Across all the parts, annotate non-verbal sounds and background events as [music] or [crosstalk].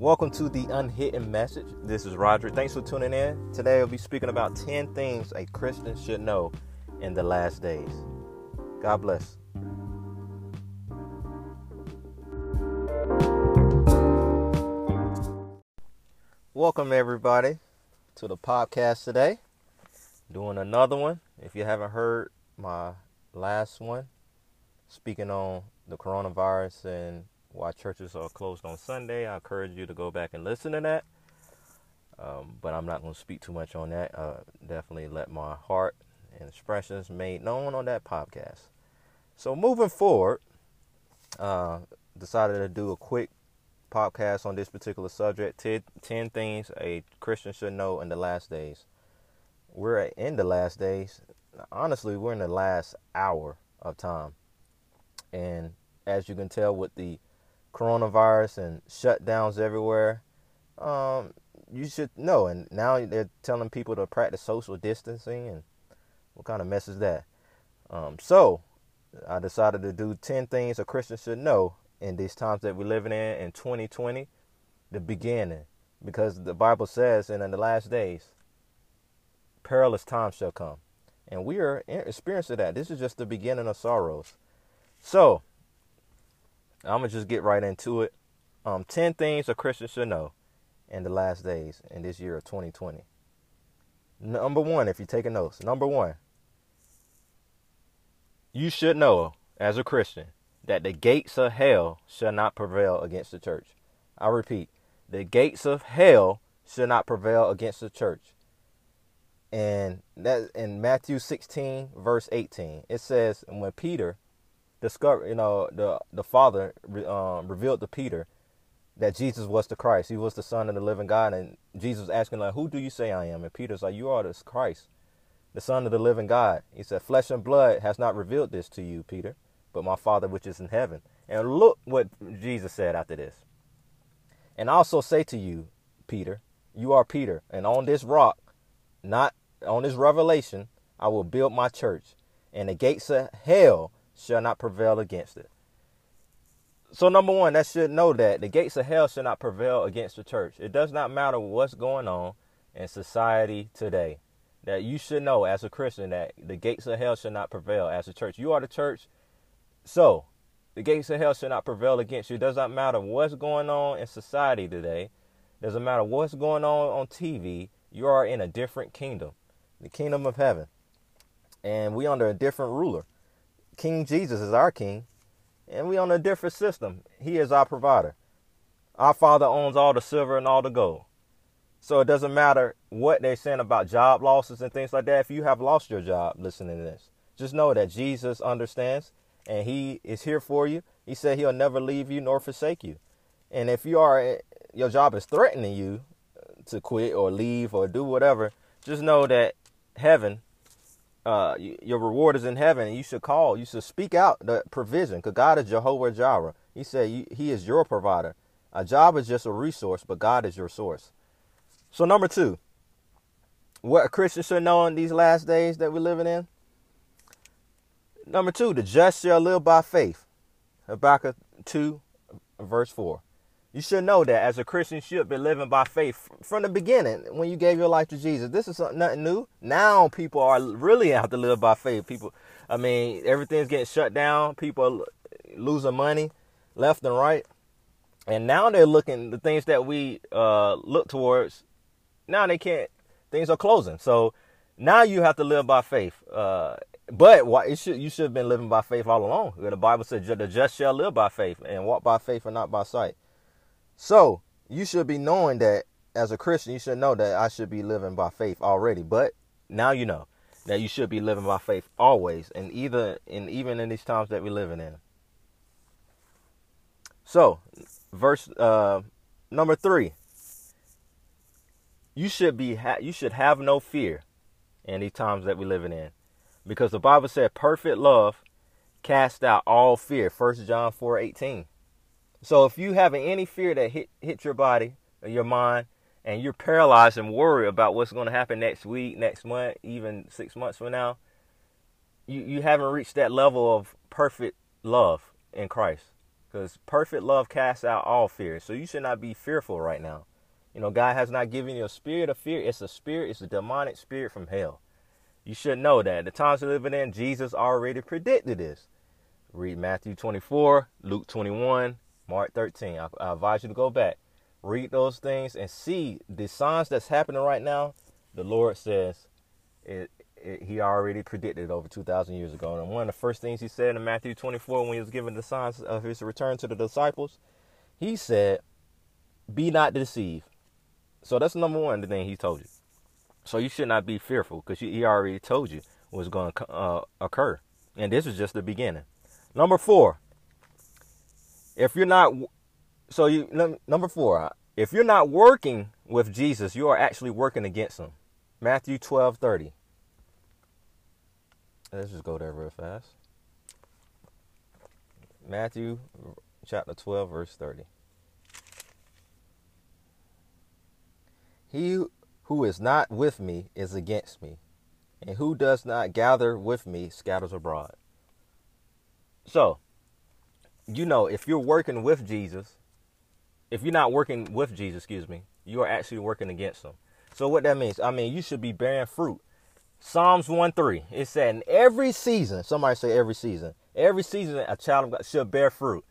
Welcome to the Unhidden Message. This is Rodrick. Thanks for tuning in. Today I'll be speaking about 10 things a Christian should know in the last days. God bless. Welcome, everybody, to the podcast today. Doing another one. If you haven't heard my last one, speaking on the coronavirus and why churches are closed on Sunday, I encourage you to go back and listen to that. Um, but I'm not going to speak too much on that. Uh, definitely let my heart and expressions made known on that podcast. So moving forward, uh, decided to do a quick podcast on this particular subject 10, 10 things a Christian should know in the last days. We're in the last days. Honestly, we're in the last hour of time. And as you can tell with the coronavirus and shutdowns everywhere, um, you should know. And now they're telling people to practice social distancing. And what kind of mess is that? Um, so I decided to do 10 things a Christian should know in these times that we're living in in 2020, the beginning. Because the Bible says, and in the last days, perilous times shall come. And we are experiencing that. This is just the beginning of sorrows. So, I'm to just get right into it. Um, 10 things a Christian should know in the last days in this year of 2020. Number one, if you're taking notes, number one, you should know as a Christian that the gates of hell shall not prevail against the church. I repeat, the gates of hell shall not prevail against the church. And that in Matthew 16 verse 18, it says, when Peter discovered, you know, the the Father um, revealed to Peter that Jesus was the Christ. He was the Son of the living God, and Jesus was asking like, "Who do you say I am?" And Peter's like, "You are the Christ, the Son of the living God." He said, "Flesh and blood has not revealed this to you, Peter, but my Father which is in heaven. And look what Jesus said after this. And I also say to you, Peter, you are Peter, and on this rock, not on this revelation, I will build my church, and the gates of hell shall not prevail against it. So, number one, that should know that the gates of hell shall not prevail against the church. It does not matter what's going on in society today. That you should know as a Christian that the gates of hell shall not prevail as a church. You are the church so, the gates of hell shall not prevail against you. It does not matter what's going on in society today. It doesn't matter what's going on on TV. You are in a different kingdom, the kingdom of heaven. And we under a different ruler. King Jesus is our king, and we on a different system. He is our provider. Our Father owns all the silver and all the gold. So it doesn't matter what they're saying about job losses and things like that. If you have lost your job listening to this, just know that Jesus understands and he is here for you. He said he'll never leave you nor forsake you. And if you are your job is threatening you to quit or leave or do whatever, just know that heaven, uh, your reward is in heaven, and you should call. You should speak out the provision, because God is Jehovah Jireh. He said He is your provider. A job is just a resource, but God is your source. So number two, what a Christian should know in these last days that we're living in Number two, the just shall live by faith. Habakkuk 2, verse 4. You should know that as a Christian, you should be living by faith from the beginning when you gave your life to Jesus. This is nothing new. Now people are really out to live by faith. People, I mean, everything's getting shut down. People are losing money left and right. And now they're looking, the things that we uh, look towards, now they can't, things are closing. So now you have to live by faith. Uh, but why should you should have been living by faith all along. The Bible says the just shall live by faith and walk by faith and not by sight. So you should be knowing that as a Christian, you should know that I should be living by faith already. But now you know that you should be living by faith always, and either and even in these times that we're living in. So, verse uh, number three. You should be ha- you should have no fear in these times that we're living in because the Bible said perfect love cast out all fear. 1 John 4 18. So if you having any fear that hit hit your body or your mind, and you're paralyzed and worried about what's going to happen next week, next month, even six months from now, you, you haven't reached that level of perfect love in Christ. Because perfect love casts out all fear. So you should not be fearful right now. You know, God has not given you a spirit of fear. It's a spirit, it's a demonic spirit from hell. You should know that. The times we're living in, Jesus already predicted this. Read Matthew 24, Luke 21, Mark 13. I, I advise you to go back. Read those things and see the signs that's happening right now. The Lord says it, it, he already predicted over 2,000 years ago. And one of the first things he said in Matthew 24 when he was giving the signs of his return to the disciples, he said, Be not deceived. So that's number one, the thing he told you. So you should not be fearful because he already told you was going to uh, occur. And this is just the beginning. Number four, if you're not, so you, number four, if you're not working with Jesus, you are actually working against him. Matthew 12 30. Let's just go there real fast. Matthew chapter 12, verse 30. He who is not with me is against me, and who does not gather with me scatters abroad. So, you know, if you're working with Jesus, if you're not working with Jesus, excuse me, you are actually working against him. So what that means, I mean, you should be bearing fruit. Psalms 1 3, it said, in every season, somebody say every season, every season a child of God should bear fruit.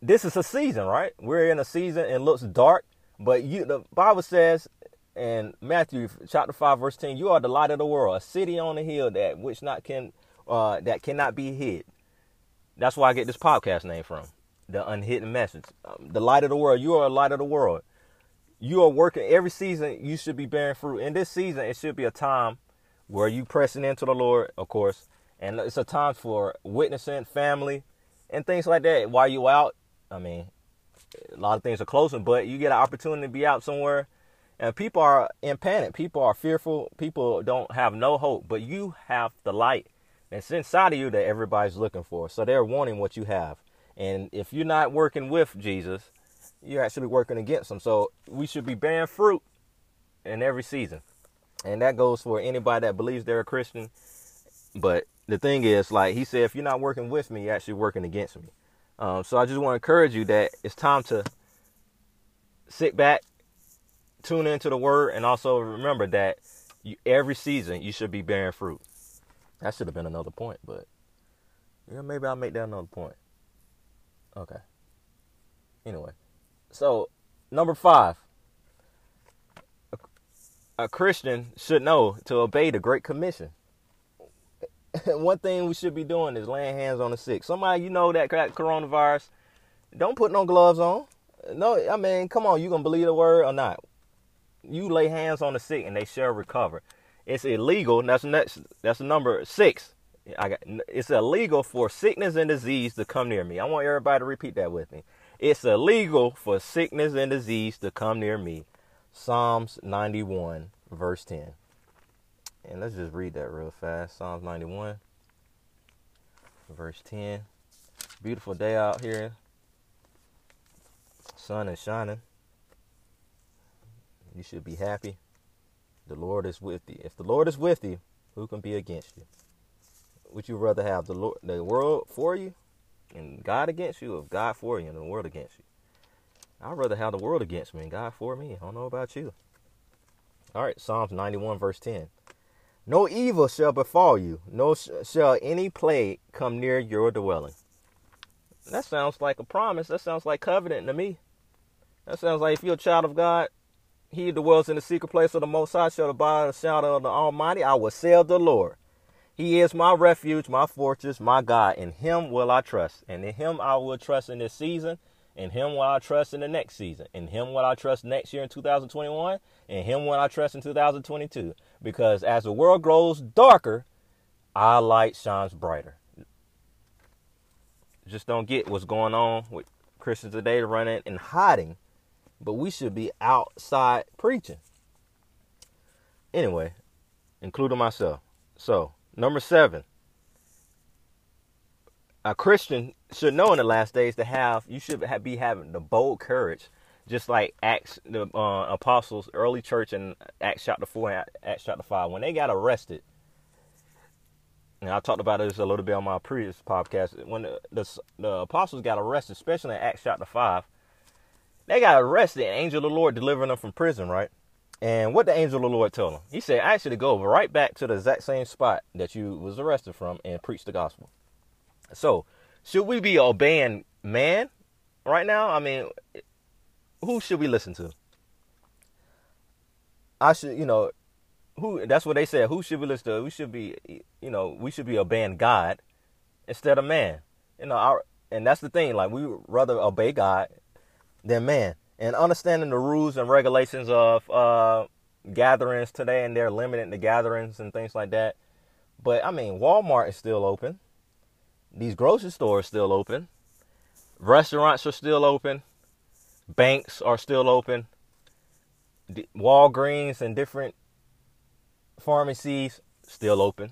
This is a season, right? We're in a season and looks dark, but you the Bible says in Matthew chapter 5, verse 10, you are the light of the world, a city on a hill that which not can uh, that cannot be hid. That's where I get this podcast name from. The unhidden message. Um, the light of the world. You are a light of the world. You are working every season, you should be bearing fruit. In this season, it should be a time where you pressing into the Lord, of course, and it's a time for witnessing, family, and things like that. While you out, I mean, a lot of things are closing, but you get an opportunity to be out somewhere, and people are in panic. People are fearful. People don't have no hope, but you have the light that's inside of you that everybody's looking for. So they're wanting what you have, and if you're not working with Jesus, you're actually working against him. So we should be bearing fruit in every season. And that goes for anybody that believes they're a Christian. But the thing is, like he said, if you're not working with me, you're actually working against me. Um, so I just want to encourage you that it's time to sit back, tune into the word, and also remember that you, every season you should be bearing fruit. That should have been another point, but yeah, maybe I'll make that another point. Okay. Anyway, so number five, a Christian should know to obey the Great Commission. [laughs] One thing we should be doing is laying hands on the sick. Somebody you know that coronavirus, don't put no gloves on. No, I mean, come on, you gonna believe the word or not? You lay hands on the sick and they shall recover. It's illegal. That's next. That's number six. I got. It's illegal for sickness and disease to come near me. I want everybody to repeat that with me. It's illegal for sickness and disease to come near me. Psalms 91, verse 10. And let's just read that real fast. Psalms 91, verse 10. Beautiful day out here. Sun is shining. You should be happy. The Lord is with you. If the Lord is with you, who can be against you? Would you rather have the Lord, the world for you and God against you, or God for you and the world against you? I'd rather have the world against me and God for me. I don't know about you. All right, Psalms 91, verse 10. No evil shall befall you, no sh- shall any plague come near your dwelling. That sounds like a promise. That sounds like covenant to me. That sounds like if you're a child of God, he dwells in the secret place of the Most High shall abide the shadow of the Almighty. I will of the Lord. He is my refuge, my fortress, my God. In him will I trust. And in him I will trust in this season in Him will I trust in the next season. In Him will I trust next year in 2021. In Him will I trust in 2022. Because as the world grows darker, our light shines brighter. Just don't get what's going on with Christians today running and hiding, but we should be outside preaching. Anyway, including myself. So, number seven, a Christian should know in the last days to have you should be having the bold courage, just like Acts the uh, apostles, early church in Acts chapter four and Acts chapter five when they got arrested. and I talked about this a little bit on my previous podcast. When the, the, the apostles got arrested, especially in Acts chapter 5, they got arrested, and angel of the Lord delivering them from prison, right? And what the angel of the Lord told them? He said, "I actually go right back to the exact same spot that you was arrested from and preach the gospel. So, should we be obeying man right now? I mean, who should we listen to? I should, you know, who that's what they said. Who should we listen to? We should be, you know, we should be obeying God instead of man. You know, our and that's the thing. Like we rather obey God than man. And understanding the rules and regulations of uh, gatherings today, and they're limiting the gatherings and things like that. But I mean, Walmart is still open. These grocery stores still open. Restaurants are still open. Banks are still open. Walgreens and different pharmacies still open.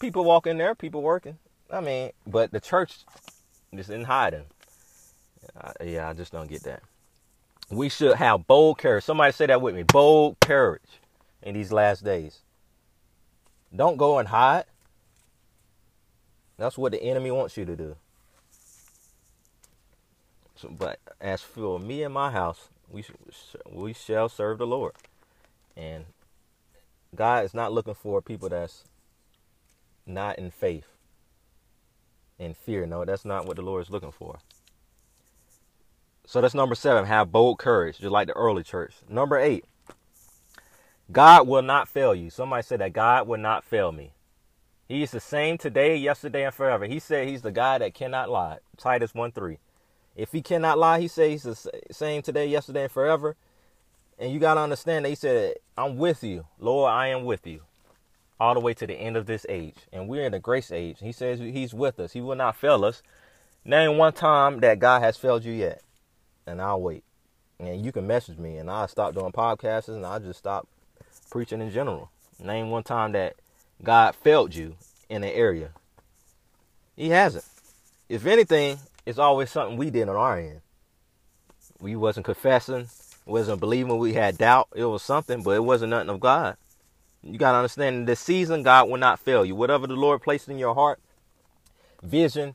People walk in there, people working. I mean, but the church is in hiding. Yeah, I just don't get that. We should have bold courage. Somebody say that with me. Bold courage in these last days. Don't go and hide. That's what the enemy wants you to do. So, but as for me and my house, we we shall serve the Lord. And God is not looking for people that's not in faith, in fear. No, that's not what the Lord is looking for. So that's number seven. Have bold courage, just like the early church. Number eight. God will not fail you. Somebody said that God will not fail me. He is the same today, yesterday, and forever. He said he's the God that cannot lie. Titus 1 3. If he cannot lie, he says he's the same today, yesterday, and forever. And you got to understand that he said, I'm with you. Lord, I am with you. All the way to the end of this age. And we're in the grace age. He says he's with us. He will not fail us. Name one time that God has failed you yet. And I'll wait. And you can message me and I'll stop doing podcasts and I'll just stop preaching in general. Name one time that God failed you in an area. He hasn't. If anything, it's always something we did on our end. We wasn't confessing, wasn't believing, we had doubt. It was something, but it wasn't nothing of God. You gotta understand in this season, God will not fail you. Whatever the Lord placed in your heart, vision,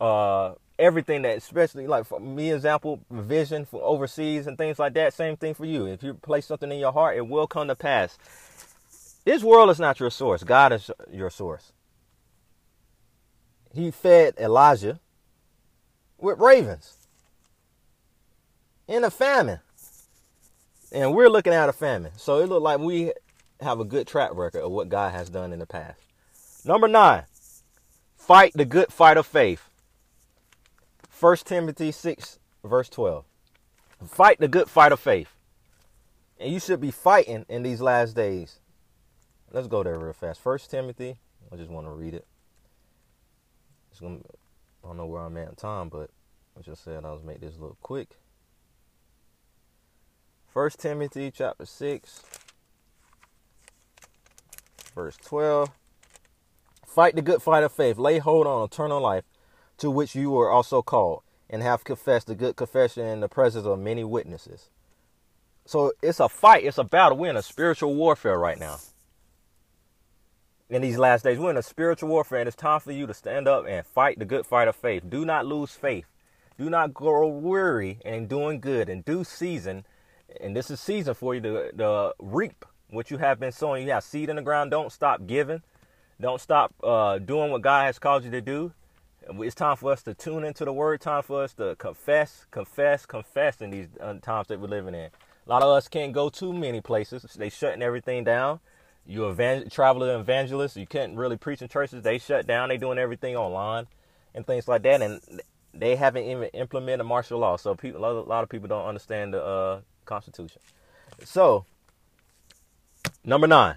uh, everything that, especially like for me, example, vision for overseas and things like that. Same thing for you. If you place something in your heart, it will come to pass. This world is not your source. God is your source. He fed Elijah with ravens in a famine. And we're looking at a famine. So it looked like we have a good track record of what God has done in the past. Number nine, fight the good fight of faith. 1 Timothy 6, verse 12. Fight the good fight of faith. And you should be fighting in these last days. Let's go there real fast. 1 Timothy, I just want to read it. Gonna, I don't know where I'm at in time, but I just said I was make this a little quick. 1 Timothy chapter 6, verse 12. Fight the good fight of faith. Lay hold on eternal life to which you were also called, and have confessed the good confession in the presence of many witnesses. So it's a fight, it's a battle. We're in a spiritual warfare right now. In these last days, we're in a spiritual warfare, and it's time for you to stand up and fight the good fight of faith. Do not lose faith. Do not grow weary in doing good. In due season, and this is season for you to, to reap what you have been sowing. You have seed in the ground. Don't stop giving. Don't stop uh, doing what God has called you to do. It's time for us to tune into the word. Time for us to confess, confess, confess in these uh, times that we're living in. A lot of us can't go too many places. They shutting everything down. You evangel- traveler evangelists, you can't really preach in churches. They shut down. They doing everything online and things like that. And they haven't even implemented martial law. So people, a lot of people don't understand the uh, Constitution. So number nine,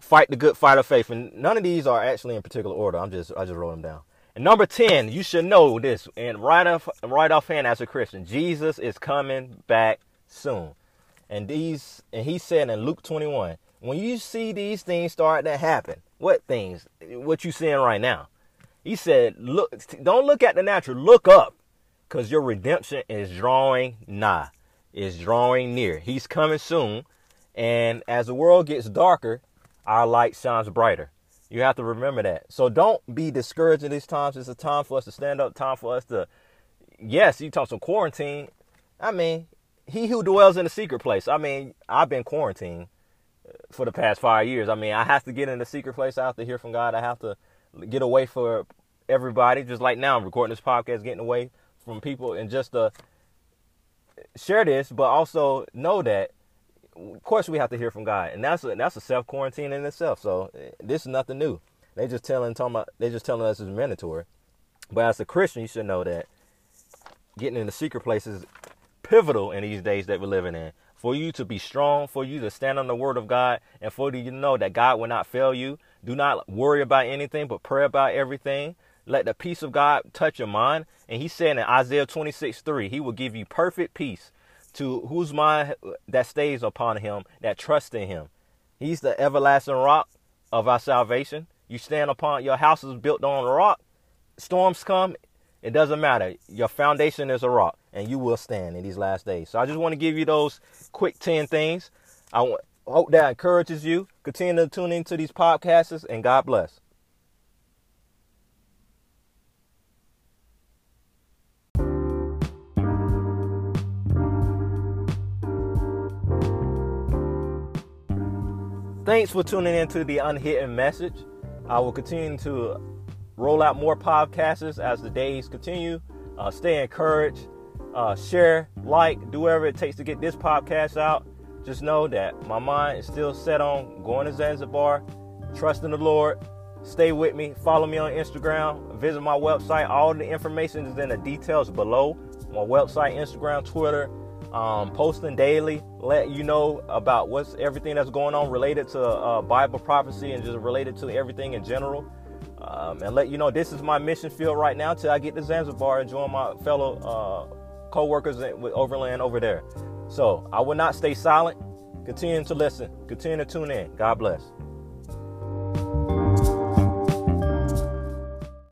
fight the good fight of faith. And none of these are actually in particular order. I'm just I just wrote them down. Number 10, you should know this. And right off right offhand as a Christian, Jesus is coming back soon. And these and he said in Luke 21, when you see these things start to happen, what things? What you seeing right now? He said, look don't look at the natural, look up. Because your redemption is drawing nigh. Is drawing near. He's coming soon. And as the world gets darker, our light shines brighter. You have to remember that. So don't be discouraged in these times. It's a time for us to stand up, time for us to, yes, you talk some quarantine. I mean, he who dwells in the secret place. I mean, I've been quarantined uh, for the past five years. I mean, I have to get in the secret place. I have to hear from God. I have to get away for everybody. Just like now, I'm recording this podcast, getting away from people, and just to share this, but also know that, of course, we have to hear from God, and that's a, that's a self quarantine in itself. So eh, this is nothing new. They just telling talking about they just telling us it's mandatory. But as a Christian, you should know that getting in the secret place is pivotal in these days that we're living in for you to be strong, for you to stand on the word of God, and for you to know that God will not fail you. Do not worry about anything, but pray about everything. Let the peace of God touch your mind. And he said in Isaiah 26 3, he will give you perfect peace to whose mind that stays upon him, that trusts in him. He's the everlasting rock of our salvation. You stand upon your house is built on a rock. Storms come, it doesn't matter. Your foundation is a rock, and you will stand in these last days. So I just want to give you those quick 10 things. I hope that encourages you. Continue to tune into these podcasts, and God bless. Thanks for tuning into the Unhidden Message. I will continue to roll out more podcasts as the days continue. Uh, stay encouraged. Uh, share, like, do whatever it takes to get this podcast out. Just know that my mind is still set on going to Zanzibar, trusting the Lord. Stay with me. Follow me on Instagram. Visit my website. All the information is in the details below. My website, Instagram, Twitter. Um, posting daily, let you know about what's everything that's going on related to uh, Bible prophecy and just related to everything in general um, and let you know this is my mission field right now till I get to Zanzibar and join my fellow uh, co-workers with Overland over there. So I will not stay silent. Continue to listen. Continue to tune in. God bless.